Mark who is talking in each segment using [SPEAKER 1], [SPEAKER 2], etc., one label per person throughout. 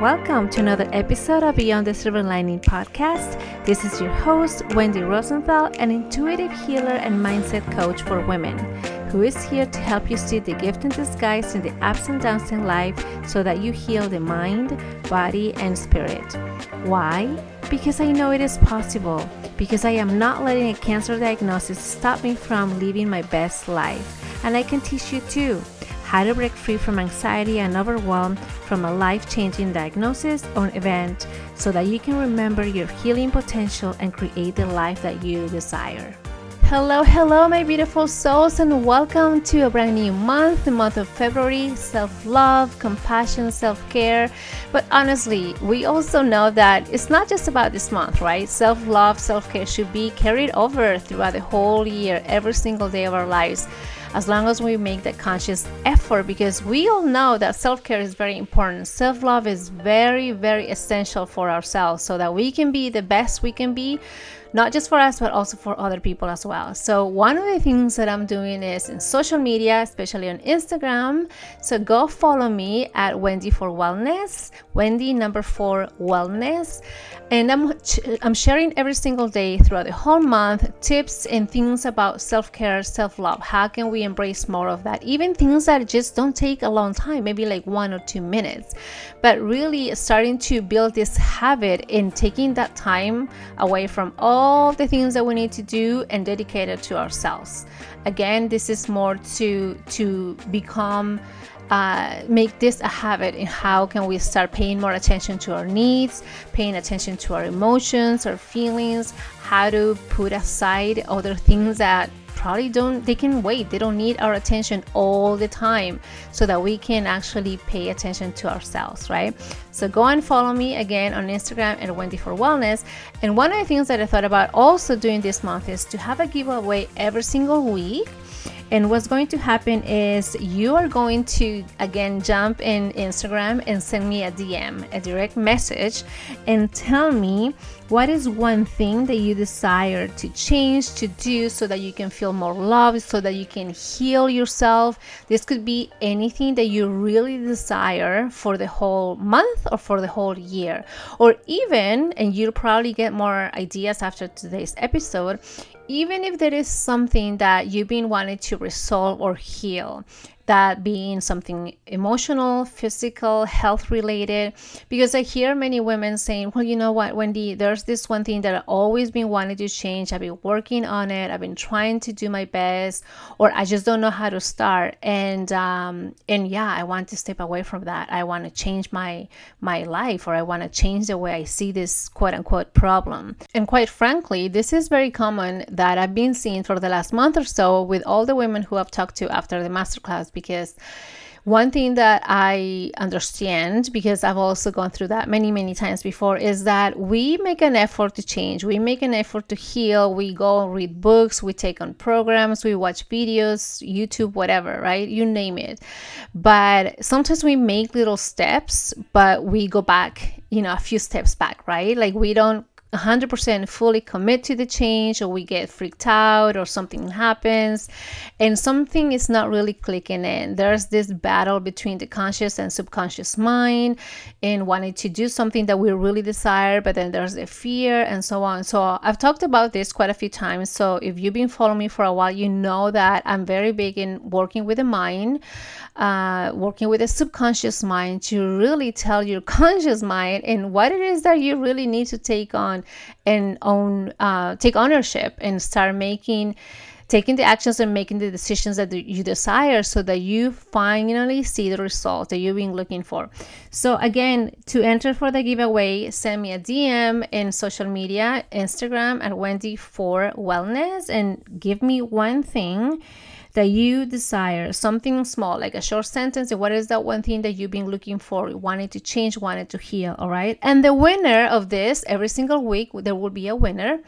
[SPEAKER 1] Welcome to another episode of Beyond the Silver Lining podcast. This is your host, Wendy Rosenthal, an intuitive healer and mindset coach for women who is here to help you see the gift in disguise in the ups and downs in life so that you heal the mind, body, and spirit. Why? Because I know it is possible. Because I am not letting a cancer diagnosis stop me from living my best life. And I can teach you too how to break free from anxiety and overwhelm from a life changing diagnosis or event so that you can remember your healing potential and create the life that you desire. Hello, hello, my beautiful souls, and welcome to a brand new month, the month of February self love, compassion, self care. But honestly, we also know that it's not just about this month, right? Self love, self care should be carried over throughout the whole year, every single day of our lives as long as we make that conscious effort because we all know that self-care is very important self-love is very very essential for ourselves so that we can be the best we can be not just for us but also for other people as well. So one of the things that i'm doing is in social media especially on instagram. So go follow me at wendy for wellness wendy number four wellness. And I'm, I'm sharing every single day throughout the whole month tips and things about self-care self-love. How can we embrace more of that? Even things that just don't take a long time maybe like one or two minutes. But really starting to build this habit in taking that time away from all the things that we need to do and dedicate it to ourselves. Again this is more to to become uh, make this a habit in how can we start paying more attention to our needs paying attention to our emotions our feelings how to put aside other things that probably don't they can wait. They don't need our attention all the time so that we can actually pay attention to ourselves right? So go and follow me again on instagram at wendy for wellness. And one of the things that i thought about also doing this month is to have a giveaway every single week and what's going to happen is you are going to again jump in Instagram and send me a DM, a direct message, and tell me what is one thing that you desire to change, to do so that you can feel more loved, so that you can heal yourself. This could be anything that you really desire for the whole month or for the whole year. Or even, and you'll probably get more ideas after today's episode, even if there is something that you've been wanting to resolve or heal that being something emotional, physical, health related. Because I hear many women saying, Well, you know what, Wendy, there's this one thing that I've always been wanting to change. I've been working on it, I've been trying to do my best, or I just don't know how to start. And um, and yeah, I want to step away from that. I want to change my my life or I want to change the way I see this quote unquote problem. And quite frankly, this is very common that I've been seeing for the last month or so with all the women who I've talked to after the masterclass because one thing that I understand, because I've also gone through that many, many times before, is that we make an effort to change. We make an effort to heal. We go read books, we take on programs, we watch videos, YouTube, whatever, right? You name it. But sometimes we make little steps, but we go back, you know, a few steps back, right? Like we don't 100% fully commit to the change or we get freaked out or something happens and something is not really clicking in. There's this battle between the conscious and subconscious mind and wanting to do something that we really desire but then there's the fear and so on. So i've talked about this quite a few times so if you've been following me for a while you know that i'm very big in working with the mind uh, working with the subconscious mind to really tell your conscious mind and what it is that you really need to take on and own uh, take ownership and start making taking the actions and making the decisions that you desire so that you finally see the result that you've been looking for. So, again, to enter for the giveaway, send me a DM in social media, Instagram at Wendy for Wellness, and give me one thing that you desire, something small, like a short sentence. What is that one thing that you've been looking for, wanted to change, wanted to heal? All right. And the winner of this, every single week, there will be a winner.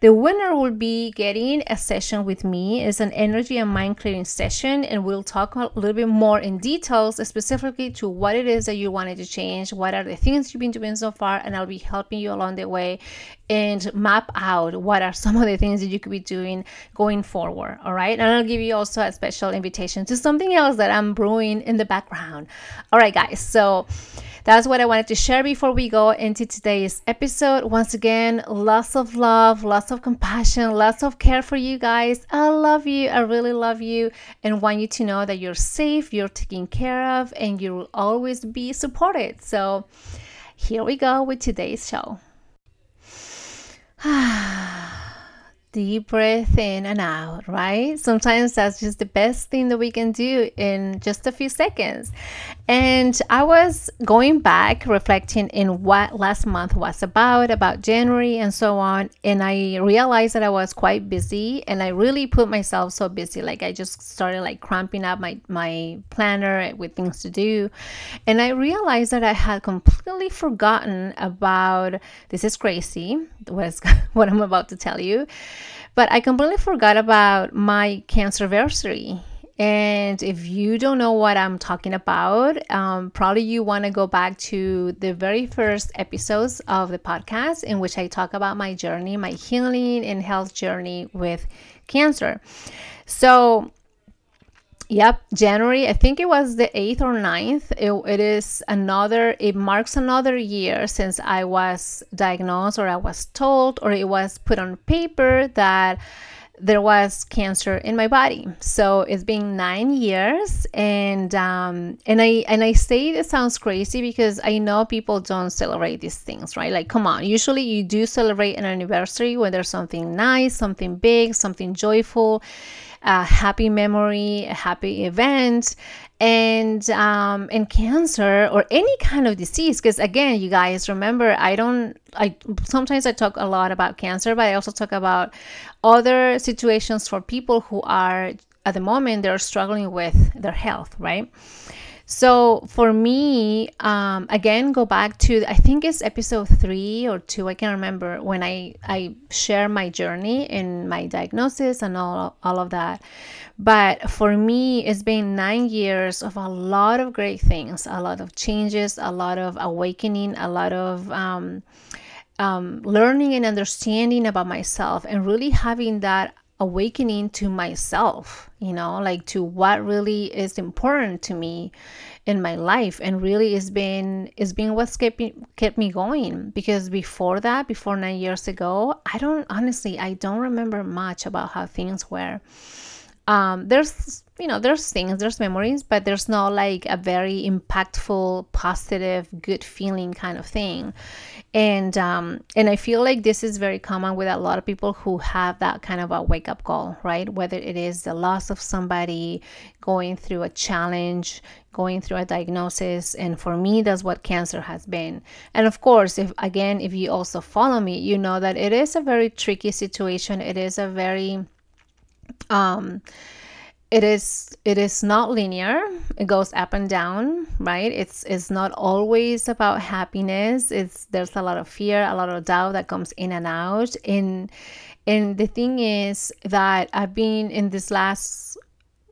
[SPEAKER 1] The winner will be getting a session with me. It's an energy and mind clearing session, and we'll talk a little bit more in details, specifically to what it is that you wanted to change, what are the things you've been doing so far, and I'll be helping you along the way and map out what are some of the things that you could be doing going forward. All right. And I'll give you also a special invitation to something else that I'm brewing in the background. All right, guys. So, that's what I wanted to share before we go into today's episode. Once again, lots of love, lots of compassion, lots of care for you guys. I love you. I really love you and want you to know that you're safe, you're taken care of, and you will always be supported. So, here we go with today's show. deep breath in and out, right? Sometimes that's just the best thing that we can do in just a few seconds. And I was going back, reflecting in what last month was about, about January and so on. And I realized that I was quite busy and I really put myself so busy. Like I just started like cramping up my, my planner with things to do. And I realized that I had completely forgotten about this is crazy, what, what I'm about to tell you but I completely forgot about my cancer anniversary. And if you don't know what I'm talking about, um, probably you want to go back to the very first episodes of the podcast in which I talk about my journey, my healing and health journey with cancer. So, Yep, January, I think it was the 8th or 9th. It, it is another, it marks another year since I was diagnosed or I was told or it was put on paper that there was cancer in my body. So it's been nine years, and um, and I and I say this sounds crazy because I know people don't celebrate these things, right? Like, come on. Usually, you do celebrate an anniversary when there's something nice, something big, something joyful a happy memory, a happy event, and um, and cancer or any kind of disease. Because again, you guys remember, I don't. I sometimes I talk a lot about cancer, but I also talk about other situations for people who are at the moment they're struggling with their health, right? So for me, um, again, go back to I think it's episode three or two. I can't remember when I I share my journey and my diagnosis and all all of that. But for me, it's been nine years of a lot of great things, a lot of changes, a lot of awakening, a lot of um, um, learning and understanding about myself, and really having that awakening to myself, you know, like to what really is important to me in my life and really is been is being what's kept me, kept me going. Because before that before 9 years ago I don't honestly I don't remember much about how things were. Um, there's you know there's things there's memories but there's not like a very impactful positive good feeling kind of thing and um, and i feel like this is very common with a lot of people who have that kind of a wake up call right? Whether it is the loss of somebody going through a challenge going through a diagnosis and for me that's what cancer has been. And of course if again if you also follow me you know that it is a very tricky situation. It is a very um it is it is not linear. It goes up and down right? It's it's not always about happiness. It's there's a lot of fear a lot of doubt that comes in and out. And and the thing is that i've been in this last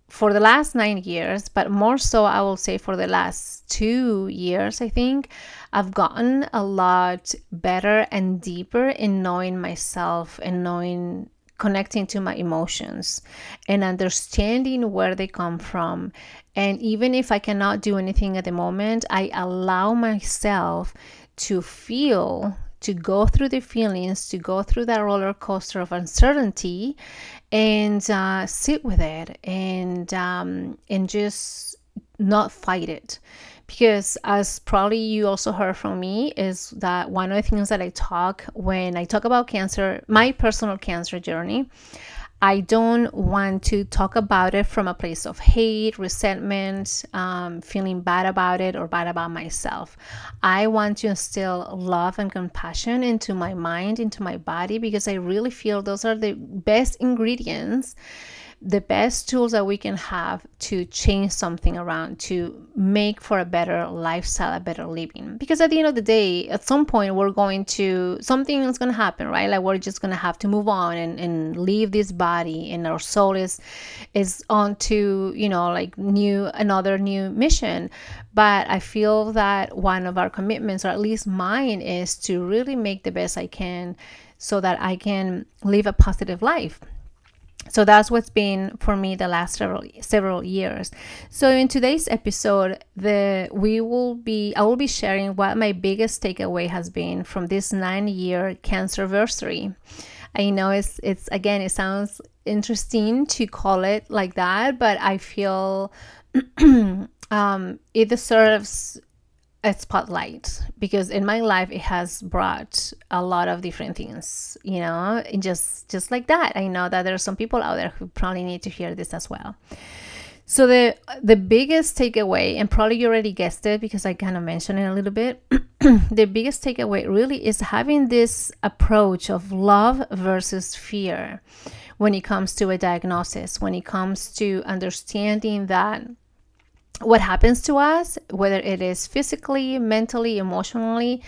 [SPEAKER 1] for the last nine years but more so i will say for the last two years i think i've gotten a lot better and deeper in knowing myself and knowing connecting to my emotions and understanding where they come from. And even if I cannot do anything at the moment, I allow myself to feel, to go through the feelings, to go through that roller coaster of uncertainty and uh, sit with it and, um, and just not fight it because as probably you also heard from me is that one of the things that i talk when i talk about cancer my personal cancer journey i don't want to talk about it from a place of hate resentment um, feeling bad about it or bad about myself. I want to instill love and compassion into my mind into my body because i really feel those are the best ingredients the best tools that we can have to change something around to make for a better lifestyle a better living. Because at the end of the day at some point we're going to something is going to happen right? Like we're just going to have to move on and, and leave this body and our soul is is on to you know like new another new mission. But i feel that one of our commitments or at least mine is to really make the best i can so that i can live a positive life so that's what's been for me the last several several years. So in today's episode the we will be i will be sharing what my biggest takeaway has been from this nine year cancer anniversary. I know it's it's again it sounds interesting to call it like that but i feel um, it deserves a spotlight because in my life it has brought a lot of different things you know just just like that. I know that there are some people out there who probably need to hear this as well. So the the biggest takeaway and probably you already guessed it because i kind of mentioned it a little bit the biggest takeaway really is having this approach of love versus fear when it comes to a diagnosis when it comes to understanding that what happens to us, whether it is physically, mentally, emotionally,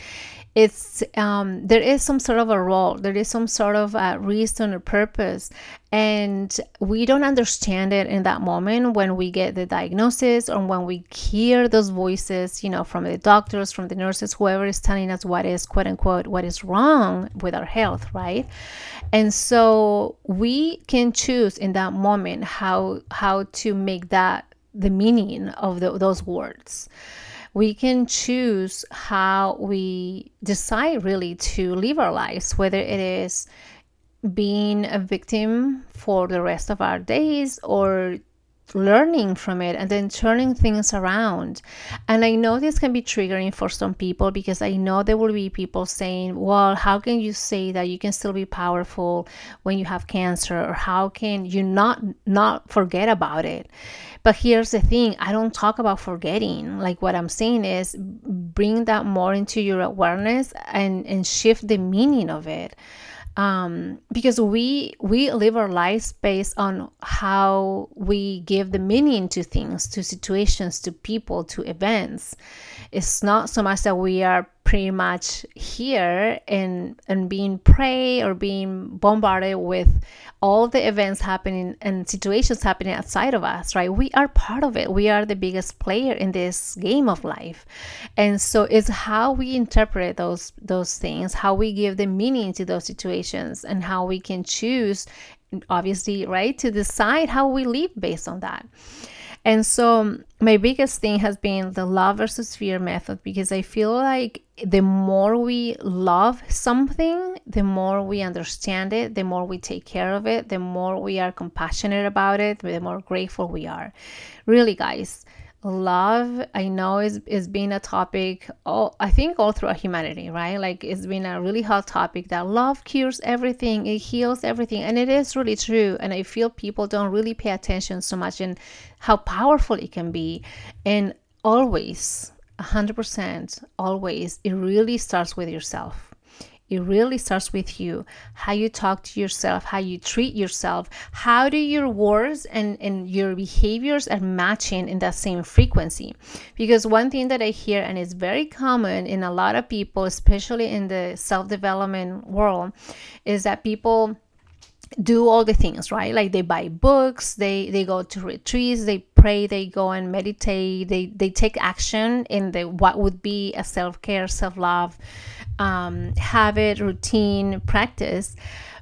[SPEAKER 1] it's um, there is some sort of a role, there is some sort of a reason or purpose, and we don't understand it in that moment when we get the diagnosis or when we hear those voices, you know, from the doctors, from the nurses, whoever is telling us what is quote unquote what is wrong with our health, right? And so we can choose in that moment how how to make that the meaning of the, those words. We can choose how we decide really to live our lives, whether it is being a victim for the rest of our days or learning from it and then turning things around. And I know this can be triggering for some people because I know there will be people saying, well, how can you say that you can still be powerful when you have cancer or how can you not not forget about it? But here's the thing, I don't talk about forgetting. Like what I'm saying is bring that more into your awareness and and shift the meaning of it um, because we we live our lives based on how we give the meaning to things to situations to people to events. It's not so much that we are pretty much here and and being prey or being bombarded with all the events happening and situations happening outside of us right? We are part of it. We are the biggest player in this game of life. And so it's how we interpret those those things how we give the meaning to those situations and how we can choose obviously right to decide how we live based on that and so um, my biggest thing has been the love versus fear method because I feel like the more we love something, the more we understand it, the more we take care of it, the more we are compassionate about it, the more grateful we are. Really, guys, love i know is is being a topic all i think all throughout humanity right? Like it's been a really hot topic that love cures everything it heals everything and it is really true and i feel people don't really pay attention so much in how powerful it can be and always 100% always it really starts with yourself it really starts with you. How you talk to yourself how you treat yourself how do your words and, and your behaviors are matching in that same frequency. Because one thing that i hear and it's very common in a lot of people especially in the self-development world is that people do all the things right? Like they buy books they they go to retreats they pray they go and meditate they they take action in the what would be a self-care self-love um, habit, routine, practice,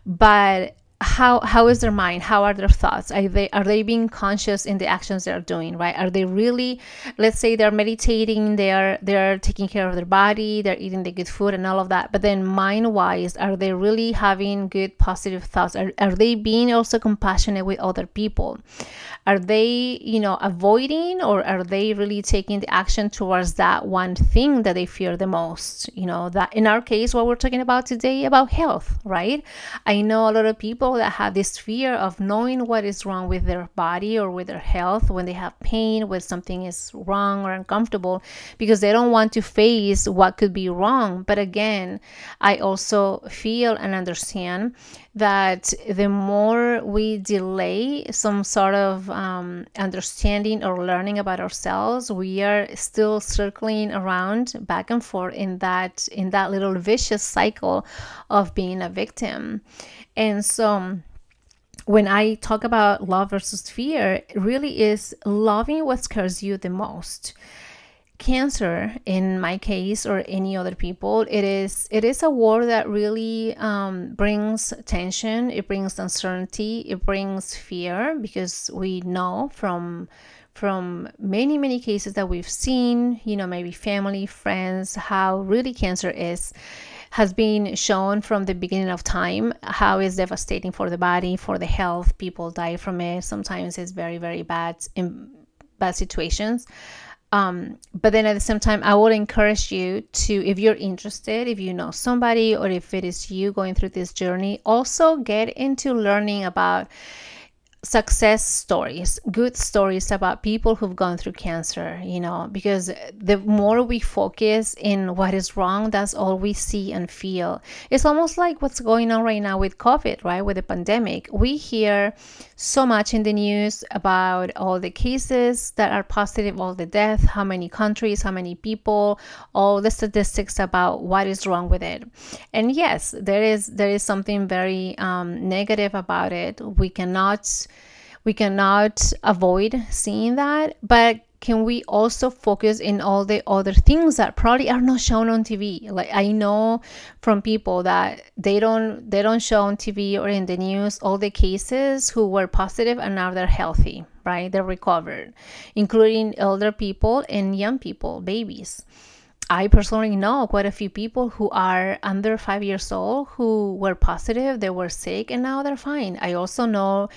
[SPEAKER 1] but how how is their mind? How are their thoughts? Are they are they being conscious in the actions they're doing right? Are they really let's say they're meditating they're they're taking care of their body they're eating the good food and all of that but then mind wise are they really having good positive thoughts? Are, are they being also compassionate with other people? Are they you know avoiding or are they really taking the action towards that one thing that they fear the most? You know that in our case what we're talking about today about health right? I know a lot of people people that have this fear of knowing what is wrong with their body or with their health when they have pain, when something is wrong or uncomfortable, because they don't want to face what could be wrong. But again, I also feel and understand that the more we delay some sort of um, understanding or learning about ourselves we are still circling around back and forth in that in that little vicious cycle of being a victim. And so when I talk about love versus fear, it really is loving what scares you the most cancer in my case or any other people it is it is a war that really um, brings tension it brings uncertainty it brings fear because we know from from many many cases that we've seen you know maybe family friends how really cancer is has been shown from the beginning of time how it's devastating for the body for the health people die from it sometimes it's very very bad in bad situations um, but then at the same time, I would encourage you to, if you're interested, if you know somebody, or if it is you going through this journey, also get into learning about success stories, good stories about people who've gone through cancer, you know, because the more we focus in what is wrong, that's all we see and feel. It's almost like what's going on right now with COVID, right? With the pandemic. We hear so much in the news about all the cases that are positive, all the death, how many countries, how many people, all the statistics about what is wrong with it. And yes, there is there is something very um, negative about it. We cannot we cannot avoid seeing that but can we also focus in all the other things that probably are not shown on TV? Like I know from people that they don't they don't show on TV or in the news all the cases who were positive and now they're healthy, right? They're recovered, including elder people and young people, babies. I personally know quite a few people who are under five years old who were positive, they were sick, and now they're fine. I also know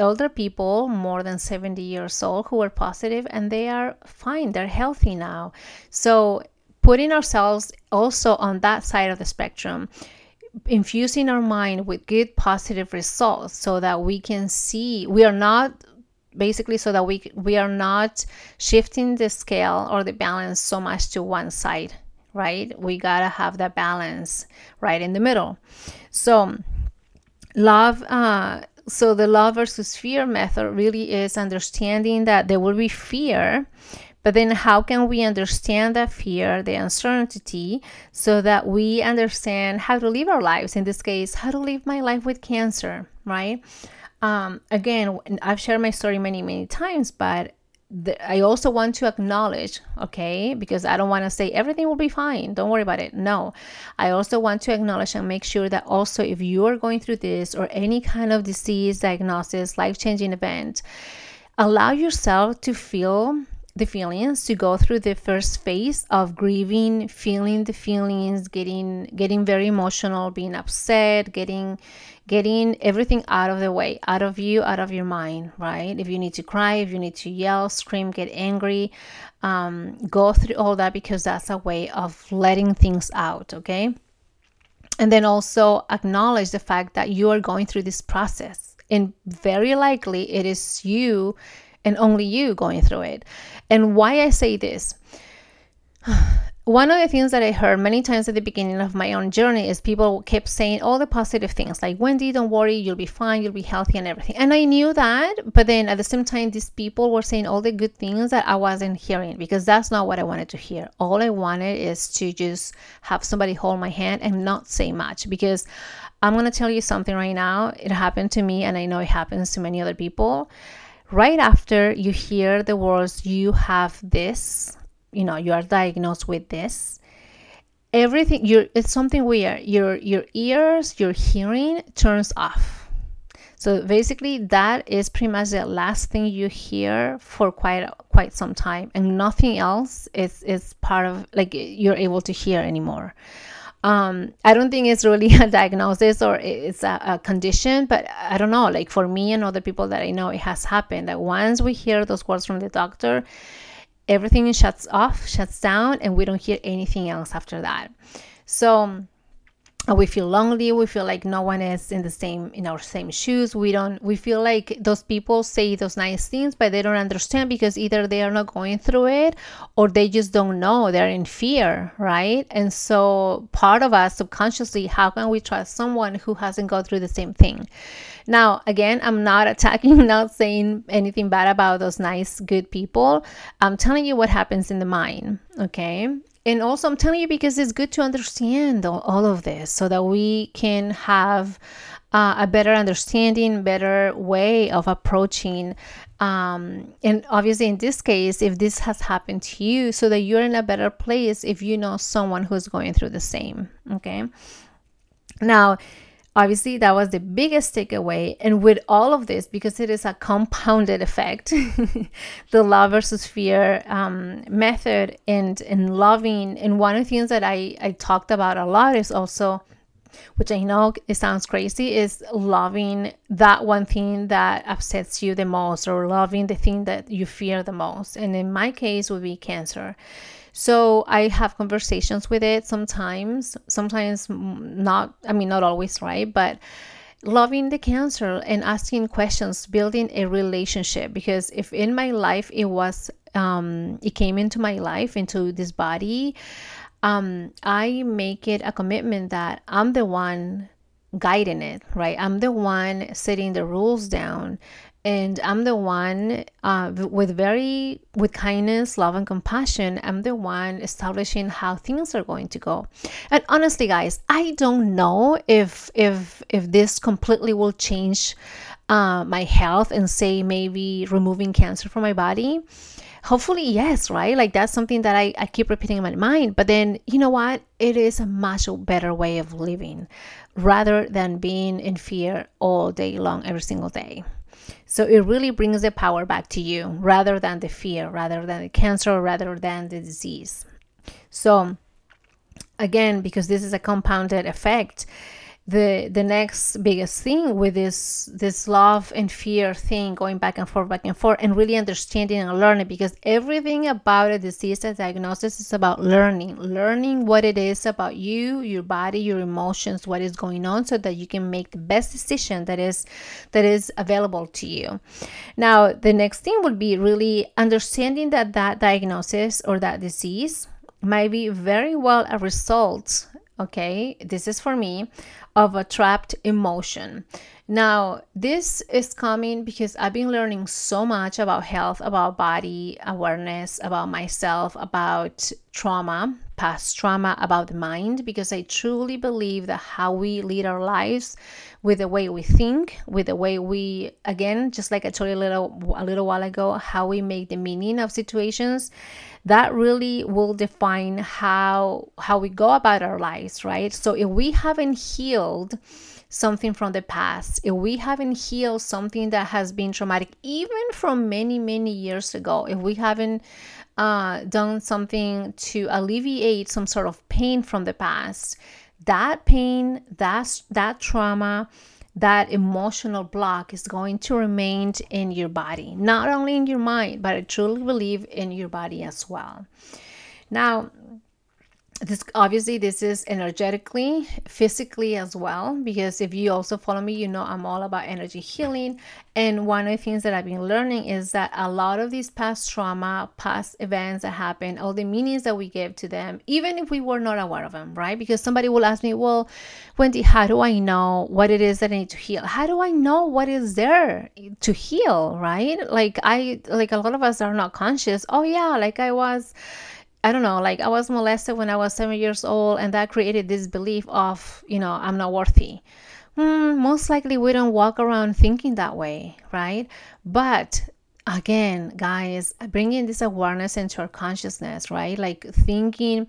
[SPEAKER 1] elder people more than 70 years old who are positive and they are fine they're healthy now. So putting ourselves also on that side of the spectrum infusing our mind with good positive results so that we can see we are not basically so that we we are not shifting the scale or the balance so much to one side right? We got to have that balance right in the middle. So love uh, so the love versus fear method really is understanding that there will be fear but then how can we understand that fear the uncertainty so that we understand how to live our lives in this case how to live my life with cancer right? Um, again i've shared my story many many times but the, I also want to acknowledge, okay, because I don't want to say everything will be fine. Don't worry about it. No, I also want to acknowledge and make sure that also if you are going through this or any kind of disease, diagnosis, life changing event, allow yourself to feel the feelings to go through the first phase of grieving feeling the feelings getting getting very emotional being upset getting getting everything out of the way out of you out of your mind right? If you need to cry if you need to yell scream get angry um, go through all that because that's a way of letting things out okay? And then also acknowledge the fact that you are going through this process and very likely it is you and only you going through it. And why I say this one of the things that I heard many times at the beginning of my own journey is people kept saying all the positive things like, Wendy, don't worry, you'll be fine, you'll be healthy, and everything. And I knew that, but then at the same time, these people were saying all the good things that I wasn't hearing because that's not what I wanted to hear. All I wanted is to just have somebody hold my hand and not say much because I'm going to tell you something right now. It happened to me, and I know it happens to many other people right after you hear the words you have this you know you are diagnosed with this everything you're it's something weird your your ears your hearing turns off so basically that is pretty much the last thing you hear for quite quite some time and nothing else is is part of like you're able to hear anymore um, I don't think it's really a diagnosis or it's a, a, condition, but I don't know. Like for me and other people that I know, it has happened that once we hear those words from the doctor, everything shuts off, shuts down, and we don't hear anything else after that. So, uh, we feel lonely we feel like no one is in the same in our same shoes. We don't we feel like those people say those nice things but they don't understand because either they are not going through it or they just don't know. They're in fear right? And so part of us subconsciously how can we trust someone who hasn't gone through the same thing now again i'm not attacking not saying anything bad about those nice good people. I'm telling you what happens in the mind okay? And also i'm telling you because it's good to understand all, of this so that we can have uh, a better understanding better way of approaching um, and obviously in this case if this has happened to you so that you're in a better place if you know someone who's going through the same okay? Now Obviously, that was the biggest takeaway. And with all of this, because it is a compounded effect, the love versus fear um, method and, and loving. And one of the things that I, I talked about a lot is also, which I know it sounds crazy, is loving that one thing that upsets you the most or loving the thing that you fear the most. And in my case, would be cancer. So I have conversations with it sometimes, sometimes not, I mean, not always, right? But loving the cancer and asking questions, building a relationship. Because if in my life it was, um, it came into my life, into this body, um, I make it a commitment that I'm the one guiding it, right? I'm the one setting the rules down and i'm the one uh, with very with kindness love and compassion i'm the one establishing how things are going to go and honestly guys i don't know if if if this completely will change uh, my health and say maybe removing cancer from my body hopefully yes right? Like that's something that I, I keep repeating in my mind. But then you know what? It is a much better way of living rather than being in fear all day long every single day. So it really brings the power back to you rather than the fear, rather than the cancer, rather than the disease. So again, because this is a compounded effect, the the next biggest thing with this this love and fear thing going back and forth back and forth and really understanding and learning because everything about a disease a diagnosis is about learning learning what it is about you your body your emotions what is going on so that you can make the best decision that is that is available to you. Now the next thing would be really understanding that that diagnosis or that disease might be very well a result okay? This is for me of a trapped emotion. Now this is coming because i've been learning so much about health about body awareness about myself about trauma past trauma about the mind because i truly believe that how we lead our lives with the way we think with the way we again just like i told you a little a little while ago how we make the meaning of situations that really will define how how we go about our lives right? So if we haven't healed something from the past if we haven't healed something that has been traumatic even from many many years ago if we haven't uh, done something to alleviate some sort of pain from the past that pain that that trauma that emotional block is going to remain in your body, not only in your mind, but I truly believe in your body as well. Now, this obviously this is energetically physically as well because if you also follow me you know i'm all about energy healing. And one of the things that i've been learning is that a lot of these past trauma past events that happen all the meanings that we give to them even if we were not aware of them right? Because somebody will ask me well wendy how do i know what it is that i need to heal? How do i know what is there to heal? Right? Like i like a lot of us are not conscious. Oh yeah like i was I don't know, like I was molested when I was seven years old, and that created this belief of, you know, I'm not worthy. Mm, most likely we don't walk around thinking that way, right? But again, guys, bringing this awareness into our consciousness, right? Like thinking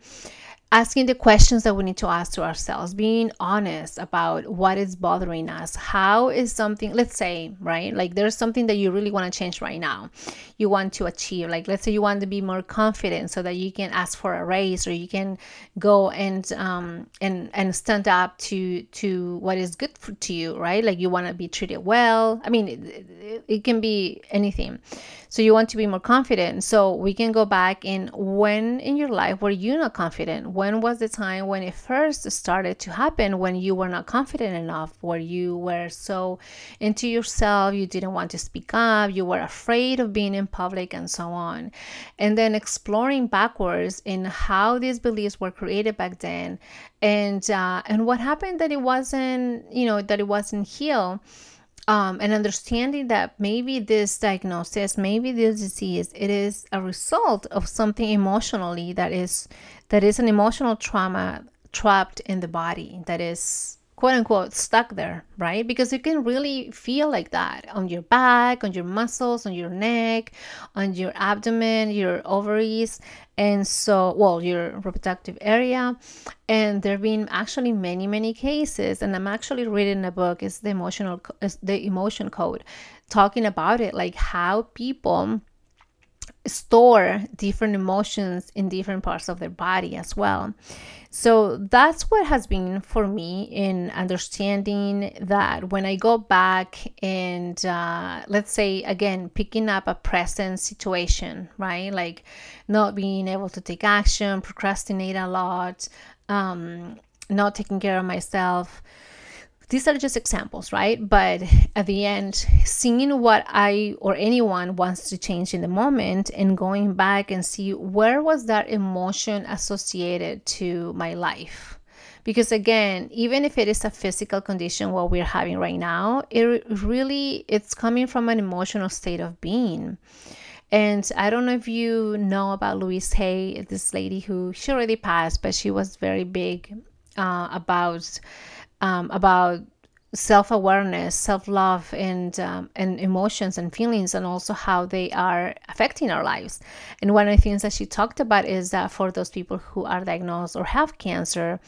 [SPEAKER 1] asking the questions that we need to ask to ourselves, being honest about what is bothering us. How is something, let's say, right? Like there's something that you really want to change right now. You want to achieve, like let's say you want to be more confident so that you can ask for a raise or you can go and um and and stand up to to what is good for, to you, right? Like you want to be treated well. I mean, it, it, it can be anything. So you want to be more confident. So we can go back in when in your life were you not confident? when was the time when it first started to happen when you were not confident enough, where you were so into yourself, you didn't want to speak up, you were afraid of being in public, and so on. And then exploring backwards in how these beliefs were created back then and uh, and what happened that it wasn't, you know, that it wasn't healed um, and understanding that maybe this diagnosis, maybe this disease, it is a result of something emotionally that is that is an emotional trauma trapped in the body that is quote unquote stuck there, right? Because you can really feel like that on your back, on your muscles, on your neck, on your abdomen, your ovaries, and so, well, your reproductive area. And there have been actually many, many cases, and I'm actually reading a book, it's the emotional, it's the emotion code, talking about it, like how people store different emotions in different parts of their body as well. So that's what has been for me in understanding that when I go back and uh, let's say again, picking up a present situation, right? Like not being able to take action, procrastinate a lot, um, not taking care of myself these are just examples, right? But at the end, seeing what I or anyone wants to change in the moment and going back and see where was that emotion associated to my life. Because again, even if it is a physical condition what we're having right now, it really it's coming from an emotional state of being. And I don't know if you know about Louise Hay, this lady who she already passed, but she was very big uh, about um, about self awareness, self love, and um, and emotions and feelings, and also how they are affecting our lives. And one of the things that she talked about is that for those people who are diagnosed or have cancer,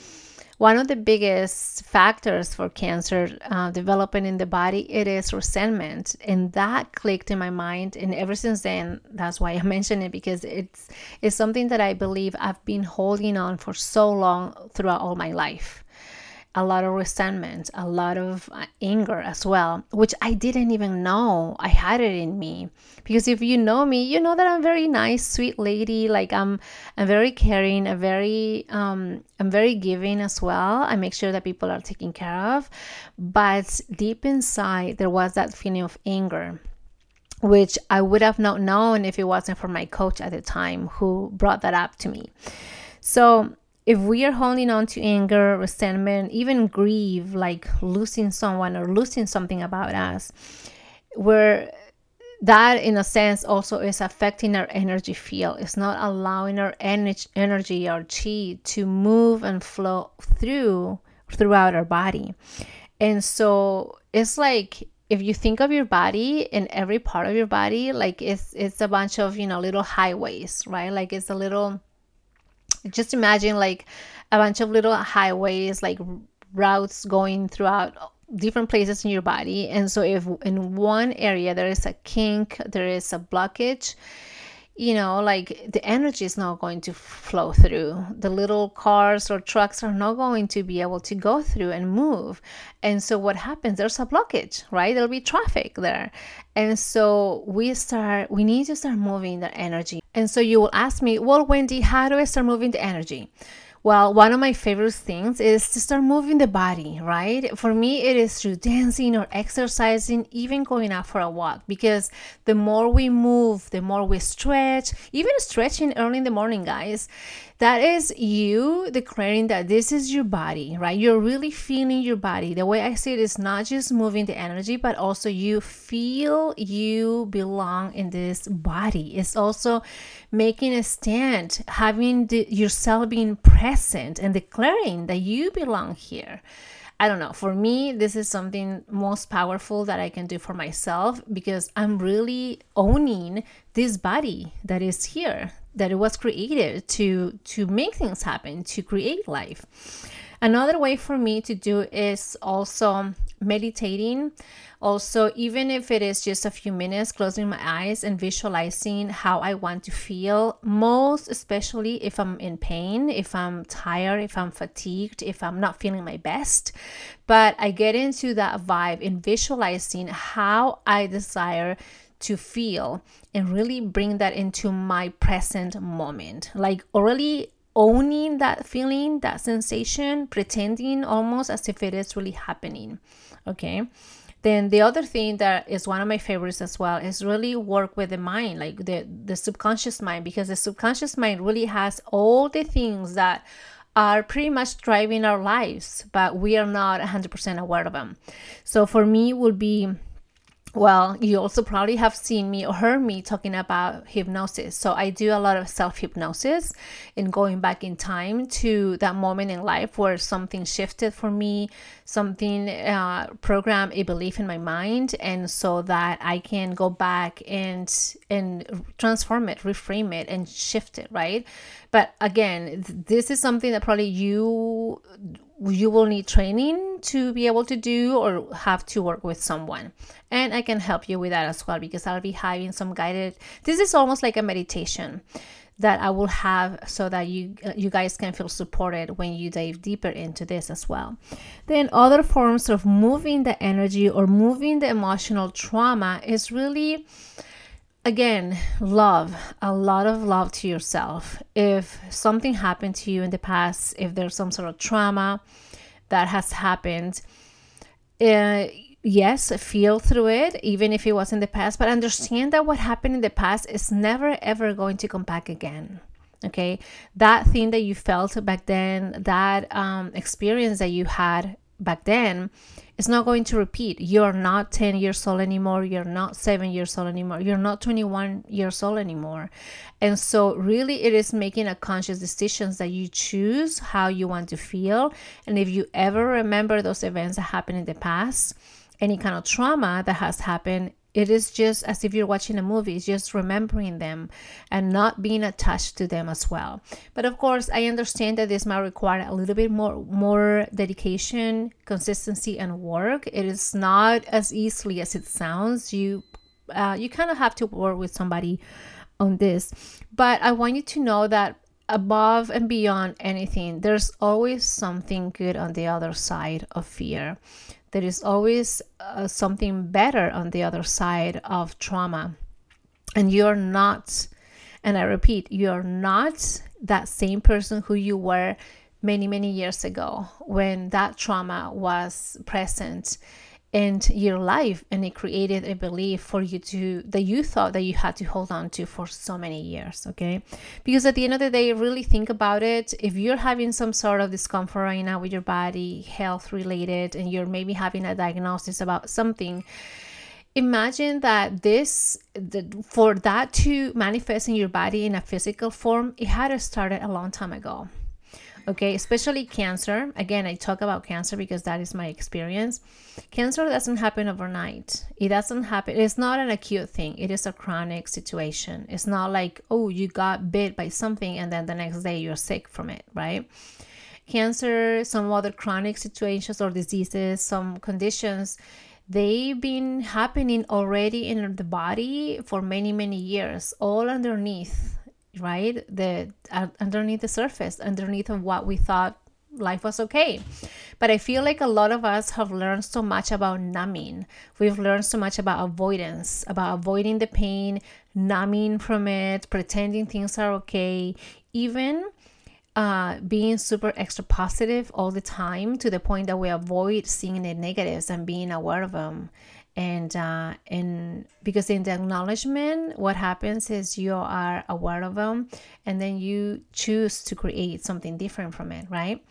[SPEAKER 1] one of the biggest factors for cancer uh, developing in the body it is resentment and that clicked in my mind and ever since then that's why i mention it because it's it's something that i believe i've been holding on for so long throughout all my life a lot of resentment, a lot of uh, anger as well, which I didn't even know I had it in me. Because if you know me, you know that I'm very nice, sweet lady. Like I'm, I'm very caring, a very, um, I'm very giving as well. I make sure that people are taken care of. But deep inside, there was that feeling of anger which I would have not known if it wasn't for my coach at the time who brought that up to me. So if we are holding on to anger, resentment, even grief, like losing someone or losing something about us, where that in a sense also is affecting our energy field. It's not allowing our energy, energy, our chi to move and flow through throughout our body. And so it's like if you think of your body and every part of your body, like it's it's a bunch of, you know, little highways, right? Like it's a little just imagine like a bunch of little highways like routes going throughout different places in your body. And so if in one area there is a kink there is a blockage you know like the energy is not going to flow through. The little cars or trucks are not going to be able to go through and move. And so what happens there's a blockage right? There'll be traffic there. And so we start we need to start moving the energy. And so you will ask me, well, Wendy, how do I start moving the energy? Well, one of my favorite things is to start moving the body, right? For me, it is through dancing or exercising, even going out for a walk, because the more we move, the more we stretch, even stretching early in the morning, guys, that is you declaring that this is your body, right? You're really feeling your body. The way I see it is not just moving the energy, but also you feel you belong in this body. It's also making a stand, having the, yourself being present and declaring that you belong here. I don't know. For me, this is something most powerful that I can do for myself because I'm really owning this body that is here, that it was created to to make things happen, to create life. Another way for me to do is also meditating. Also, even if it is just a few minutes, closing my eyes and visualizing how I want to feel, most especially if I'm in pain, if I'm tired, if I'm fatigued, if I'm not feeling my best. But I get into that vibe in visualizing how I desire to feel and really bring that into my present moment. Like already owning that feeling, that sensation, pretending almost as if it is really happening. Okay. Then the other thing that is one of my favorites as well is really work with the mind, like the the subconscious mind, because the subconscious mind really has all the things that are pretty much driving our lives, but we are not 100% aware of them. So for me, would be well, you also probably have seen me or heard me talking about hypnosis. So I do a lot of self hypnosis and going back in time to that moment in life where something shifted for me, something uh, programmed a belief in my mind, and so that I can go back and and transform it, reframe it, and shift it. Right. But again, this is something that probably you you will need training to be able to do or have to work with someone. And i can help you with that as well because i'll be having some guided this is almost like a meditation that i will have so that you uh, you guys can feel supported when you dive deeper into this as well. Then other forms of moving the energy or moving the emotional trauma is really again, love, a lot of love to yourself. If something happened to you in the past, if there's some sort of trauma that has happened, uh, yes, feel through it, even if it was in the past, but understand that what happened in the past is never ever going to come back again. Okay, that thing that you felt back then, that um, experience that you had back then it's not going to repeat. You're not 10 years old anymore. You're not 7 years old anymore. You're not 21 years old anymore. And so, really, it is making a conscious decisions that you choose how you want to feel. And if you ever remember those events that happened in the past, any kind of trauma that has happened, it is just as if you're watching a movie, it's just remembering them and not being attached to them as well. But of course, I understand that this might require a little bit more more dedication, consistency, and work. It is not as easily as it sounds. You uh, you kind of have to work with somebody on this. But I want you to know that above and beyond anything, there's always something good on the other side of fear there is always uh, something better on the other side of trauma. And you're not, and I repeat, you're not that same person who you were many, many years ago when that trauma was present in your life and it created a belief for you to that you thought that you had to hold on to for so many years okay? Because at the end of the day really think about it. If you're having some sort of discomfort right now with your body health related and you're maybe having a diagnosis about something imagine that this the, for that to manifest in your body in a physical form it had started a long time ago okay especially cancer. Again i talk about cancer because that is my experience. Cancer doesn't happen overnight. It doesn't happen it's not an acute thing. It is a chronic situation. It's not like oh you got bit by something and then the next day you're sick from it right? Cancer some other chronic situations or diseases some conditions they've been happening already in the body for many many years all underneath right? The uh, underneath the surface underneath of what we thought life was okay. But i feel like a lot of us have learned so much about numbing. We've learned so much about avoidance about avoiding the pain numbing from it pretending things are okay even uh, being super extra positive all the time to the point that we avoid seeing the negatives and being aware of them and uh, and because in the acknowledgement what happens is you are aware of them and then you choose to create something different from it right?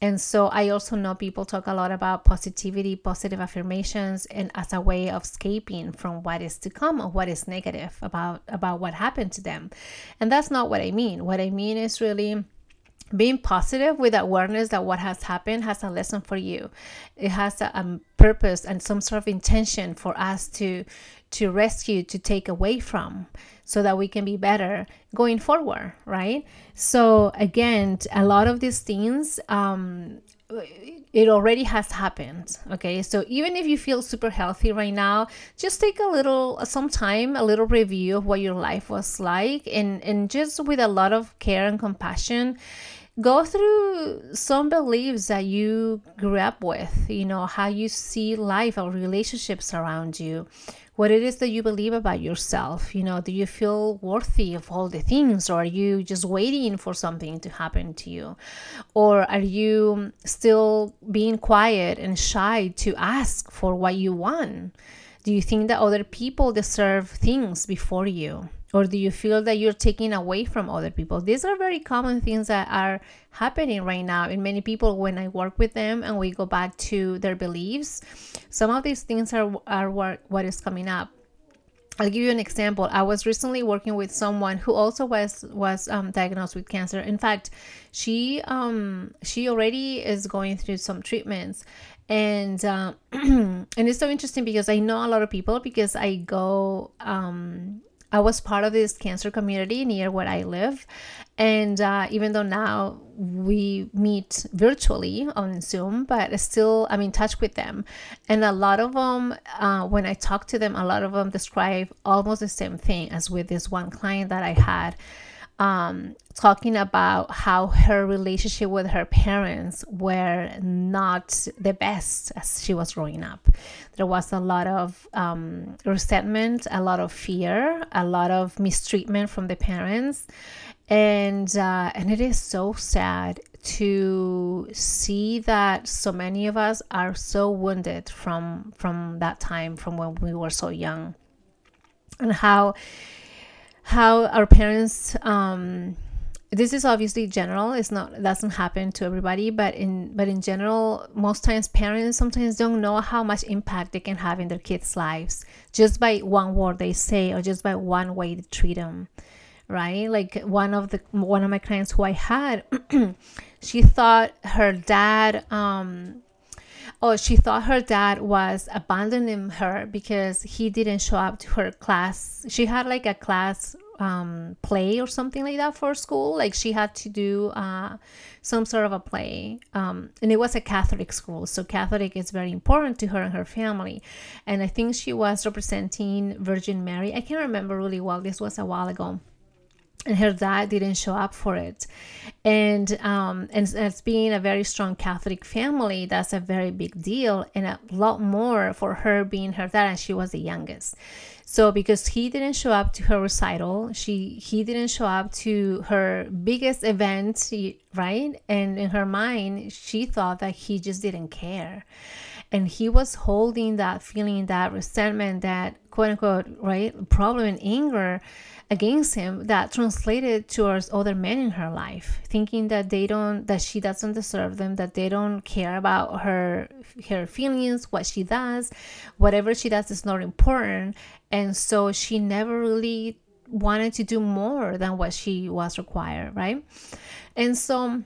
[SPEAKER 1] And so i also know people talk a lot about positivity positive affirmations and as a way of escaping from what is to come or what is negative about about what happened to them. And that's not what i mean. What i mean is really being positive with awareness that what has happened has a lesson for you. It has a, a, purpose and some sort of intention for us to to rescue to take away from so that we can be better going forward right? So again a lot of these things um it already has happened okay? So even if you feel super healthy right now just take a little some time a little review of what your life was like and and just with a lot of care and compassion go through some beliefs that you grew up with, you know, how you see life or relationships around you, what it is that you believe about yourself. You know, do you feel worthy of all the things, or are you just waiting for something to happen to you? Or are you still being quiet and shy to ask for what you want? Do you think that other people deserve things before you? Or do you feel that you're taking away from other people? These are very common things that are happening right now in many people when I work with them and we go back to their beliefs. Some of these things are, are what, what is coming up. I'll give you an example. I was recently working with someone who also was was um, diagnosed with cancer. In fact, she um, she already is going through some treatments, and uh, and it's so interesting because I know a lot of people because I go um, I was part of this cancer community near where I live. And uh, even though now we meet virtually on Zoom, but still I'm in touch with them. And a lot of them, uh, when I talk to them, a lot of them describe almost the same thing as with this one client that I had um, talking about how her relationship with her parents were not the best as she was growing up. There was a lot of um, resentment, a lot of fear, a lot of mistreatment from the parents, and uh, and it is so sad to see that so many of us are so wounded from from that time, from when we were so young, and how how our parents um, this is obviously general it's not doesn't happen to everybody but in but in general most times parents sometimes don't know how much impact they can have in their kids lives just by one word they say or just by one way they treat them right? Like one of the one of my clients who i had she thought her dad um oh she thought her dad was abandoning her because he didn't show up to her class. She had like a class um, play or something like that for school. Like she had to do uh, some sort of a play um, and it was a catholic school so catholic is very important to her and her family. And i think she was representing virgin mary. I can't remember really well this was a while ago. And her dad didn't show up for it and um and as being a very strong catholic family that's a very big deal and a lot more for her being her dad and she was the youngest. So because he didn't show up to her recital she he didn't show up to her biggest event right? And in her mind she thought that he just didn't care. And he was holding that feeling that resentment that quote unquote right problem and anger against him that translated towards other men in her life thinking that they don't that she doesn't deserve them that they don't care about her her feelings what she does. Whatever she does is not important. And so she never really wanted to do more than what she was required right? And so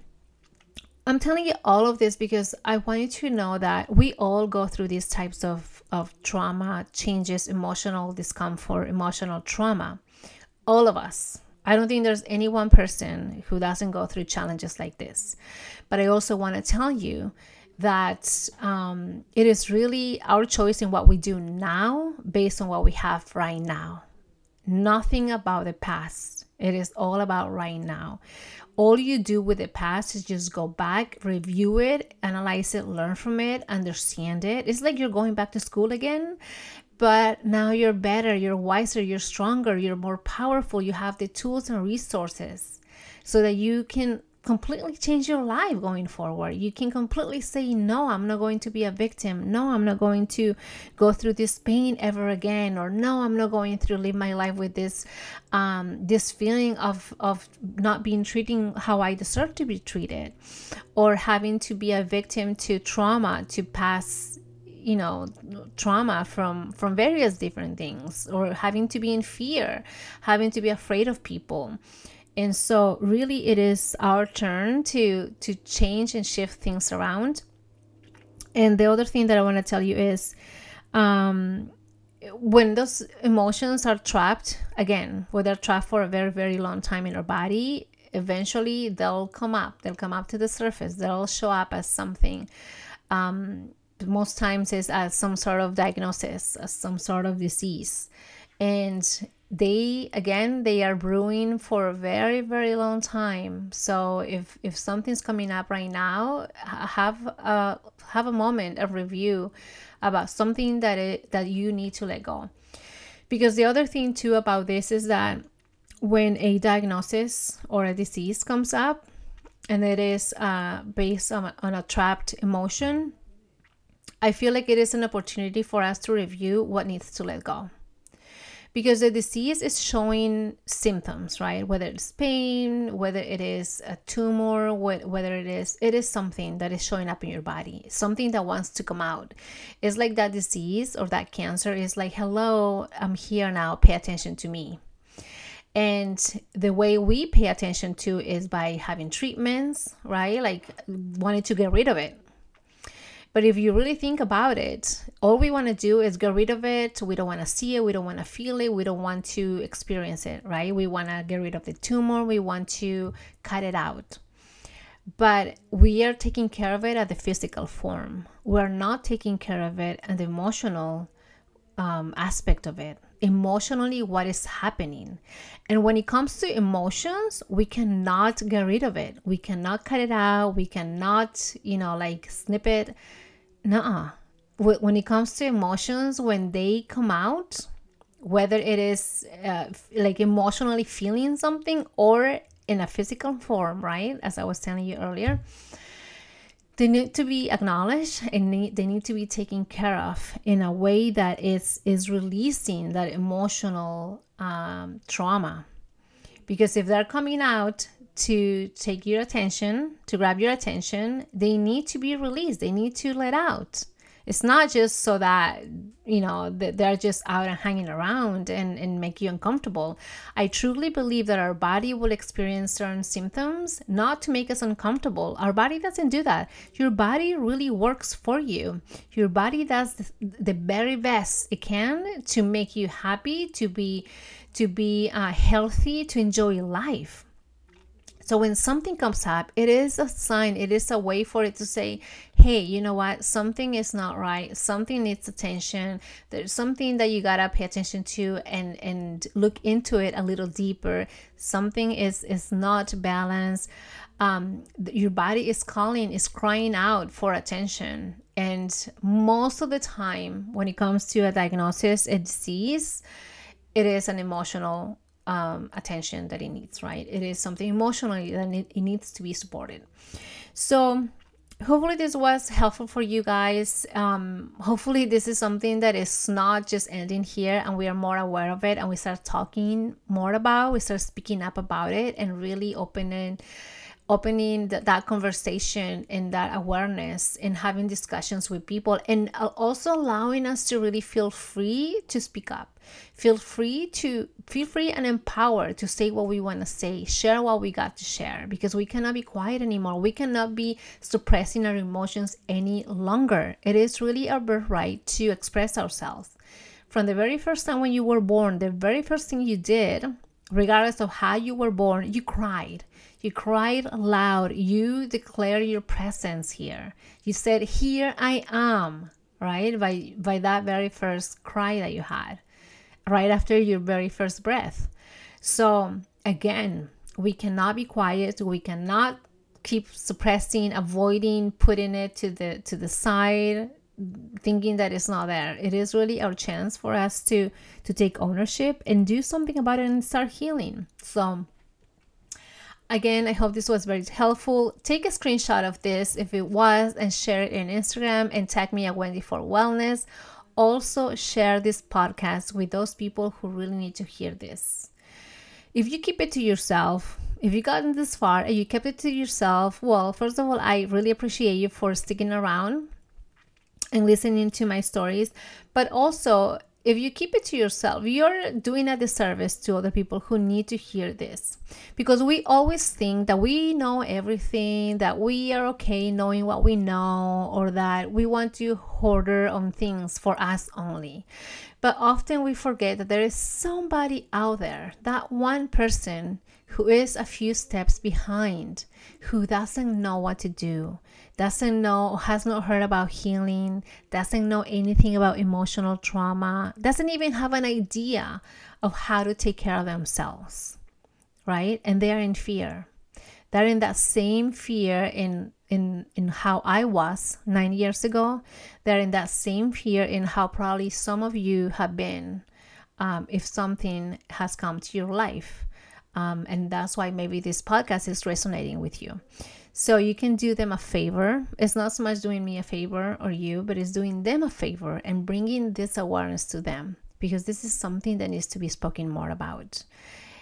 [SPEAKER 1] I'm telling you all of this because I want you to know that we all go through these types of, of trauma, changes, emotional discomfort, emotional trauma all of us. I don't think there's any one person who doesn't go through challenges like this. But I also want to tell you that um, it is really our choice in what we do now based on what we have right now. Nothing about the past. It is all about right now. All you do with the past is just go back, review it, analyze it, learn from it, understand it. It's like you're going back to school again but now you're better, you're wiser, you're stronger, you're more powerful, you have the tools and resources so that you can completely change your life going forward. You can completely say, No, I'm not going to be a victim. No, I'm not going to go through this pain ever again. Or no, I'm not going to live my life with this um, this feeling of, of not being treated how I deserve to be treated. Or having to be a victim to trauma, to pass you know trauma from from various different things or having to be in fear having to be afraid of people. And so really it is our turn to to change and shift things around. And the other thing that i want to tell you is um when those emotions are trapped again when they're trapped for a very very long time in our body eventually they'll come up. They'll come up to the surface. They'll show up as something um, most times is as some sort of diagnosis, as some sort of disease. And they again they are brewing for a very very long time so if if something's coming up right now have a have a moment of review about something that it that you need to let go because the other thing too about this is that when a diagnosis or a disease comes up and it is uh, based on, on a trapped emotion i feel like it is an opportunity for us to review what needs to let go. Because the disease is showing symptoms right? Whether it's pain whether it is a tumor whether it is it is something that is showing up in your body something that wants to come out. It's like that disease or that cancer is like hello i'm here now pay attention to me. And the way we pay attention to is by having treatments right? Like wanting to get rid of it but if you really think about it, all we want to do is get rid of it. We don't want to see it. We don't want to feel it. We don't want to experience it, right? We want to get rid of the tumor. We want to cut it out. But we are taking care of it at the physical form. We're not taking care of it at the emotional um, aspect of it emotionally what is happening. And when it comes to emotions, we cannot get rid of it. We cannot cut it out. We cannot, you know, like snip it. Nuh When it comes to emotions, when they come out, whether it is uh, like emotionally feeling something or in a physical form, right? As I was telling you earlier, they need to be acknowledged and need, they need to be taken care of in a way that is is releasing that emotional um, trauma. Because if they're coming out to take your attention to grab your attention they need to be released. They need to let out it's not just so that you know they're just out and hanging around and, and make you uncomfortable. I truly believe that our body will experience certain symptoms not to make us uncomfortable. Our body doesn't do that. Your body really works for you. Your body does the, very best it can to make you happy to be to be uh, healthy to enjoy life so when something comes up, it is a sign, it is a way for it to say, hey, you know what? Something is not right. Something needs attention. There's something that you gotta pay attention to and and look into it a little deeper. Something is is not balanced. Um, your body is calling, is crying out for attention. And most of the time, when it comes to a diagnosis, a disease, it is an emotional um, attention that it needs, right? It is something emotionally that it, it needs to be supported. So, hopefully this was helpful for you guys um, hopefully this is something that is not just ending here and we are more aware of it and we start talking more about we start speaking up about it and really opening opening the, that conversation and that awareness and having discussions with people and uh, also allowing us to really feel free to speak up. Feel free to feel free and empowered to say what we want to say share what we got to share because we cannot be quiet anymore. We cannot be suppressing our emotions any longer. It is really our birthright to express ourselves. From the very first time when you were born the very first thing you did regardless of how you were born you cried you cried aloud. You declared your presence here. You said, Here I am, right? By, by that very first cry that you had, right after your very first breath. So, again, we cannot be quiet. We cannot keep suppressing, avoiding, putting it to the to the side, thinking that it's not there. It is really our chance for us to to take ownership and do something about it and start healing. So Again, I hope this was very helpful. Take a screenshot of this if it was and share it in Instagram and tag me at Wendy for Wellness. Also, share this podcast with those people who really need to hear this. If you keep it to yourself, if you gotten this far and you kept it to yourself, well, first of all, I really appreciate you for sticking around and listening to my stories. But also, if you keep it to yourself, you're doing a disservice to other people who need to hear this. Because we always think that we know everything, that we are okay knowing what we know, or that we want to hoarder on things for us only. But often we forget that there is somebody out there, that one person who is a few steps behind, who doesn't know what to do, doesn't know, has not heard about healing, doesn't know anything about emotional trauma, doesn't even have an idea of how to take care of themselves, right? And they are in fear. They're in that same fear in in in how I was 9 years ago. They're in that same fear in how probably some of you have been um, if something has come to your life um, and that's why maybe this podcast is resonating with you. So you can do them a favor. It's not so much doing me a favor or you, but it's doing them a favor and bringing this awareness to them because this is something that needs to be spoken more about.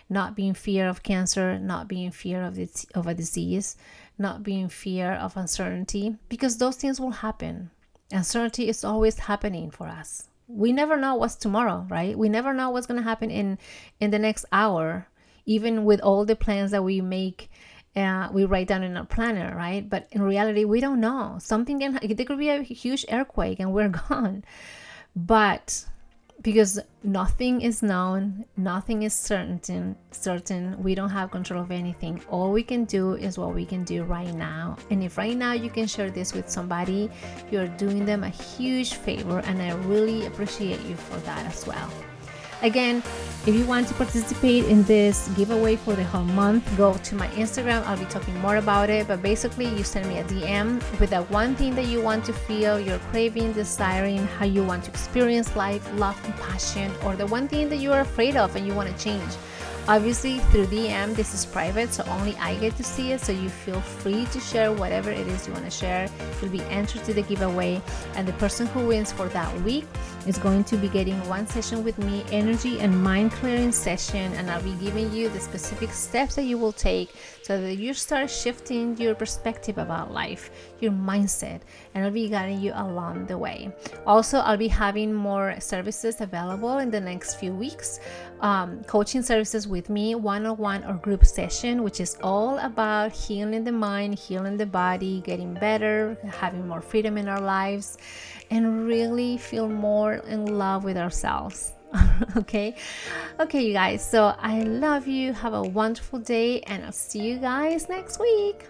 [SPEAKER 1] Not being fear of cancer, not being fear of of a disease, not being fear of uncertainty, because those things will happen. Uncertainty is always happening for us. We never know what's tomorrow, right? We never know what's going to happen in in the next hour even with all the plans that we make uh, we write down in our planner right but in reality we don't know something can there could be a huge earthquake and we're gone but because nothing is known nothing is certain certain. We don't have control of anything. All we can do is what we can do right now. And if right now you can share this with somebody you're doing them a huge favor and i really appreciate you for that as well Again, if you want to participate in this giveaway for the whole month, go to my Instagram. I'll be talking more about it. But basically, you send me a DM with that one thing that you want to feel, you're craving, desiring, how you want to experience life, love, compassion, or the one thing that you're afraid of and you want to change. Obviously, through DM, this is private, so only I get to see it. So you feel free to share whatever it is you want to share. You'll be entered to the giveaway, and the person who wins for that week is going to be getting one session with me, energy and mind clearing session, and I'll be giving you the specific steps that you will take so that you start shifting your perspective about life, your mindset, and I'll be guiding you along the way. Also, I'll be having more services available in the next few weeks. Um, coaching services with me, one on one or group session, which is all about healing the mind, healing the body, getting better, having more freedom in our lives, and really feel more in love with ourselves. okay? Okay you guys. So i love you. Have a wonderful day and i'll see you guys next week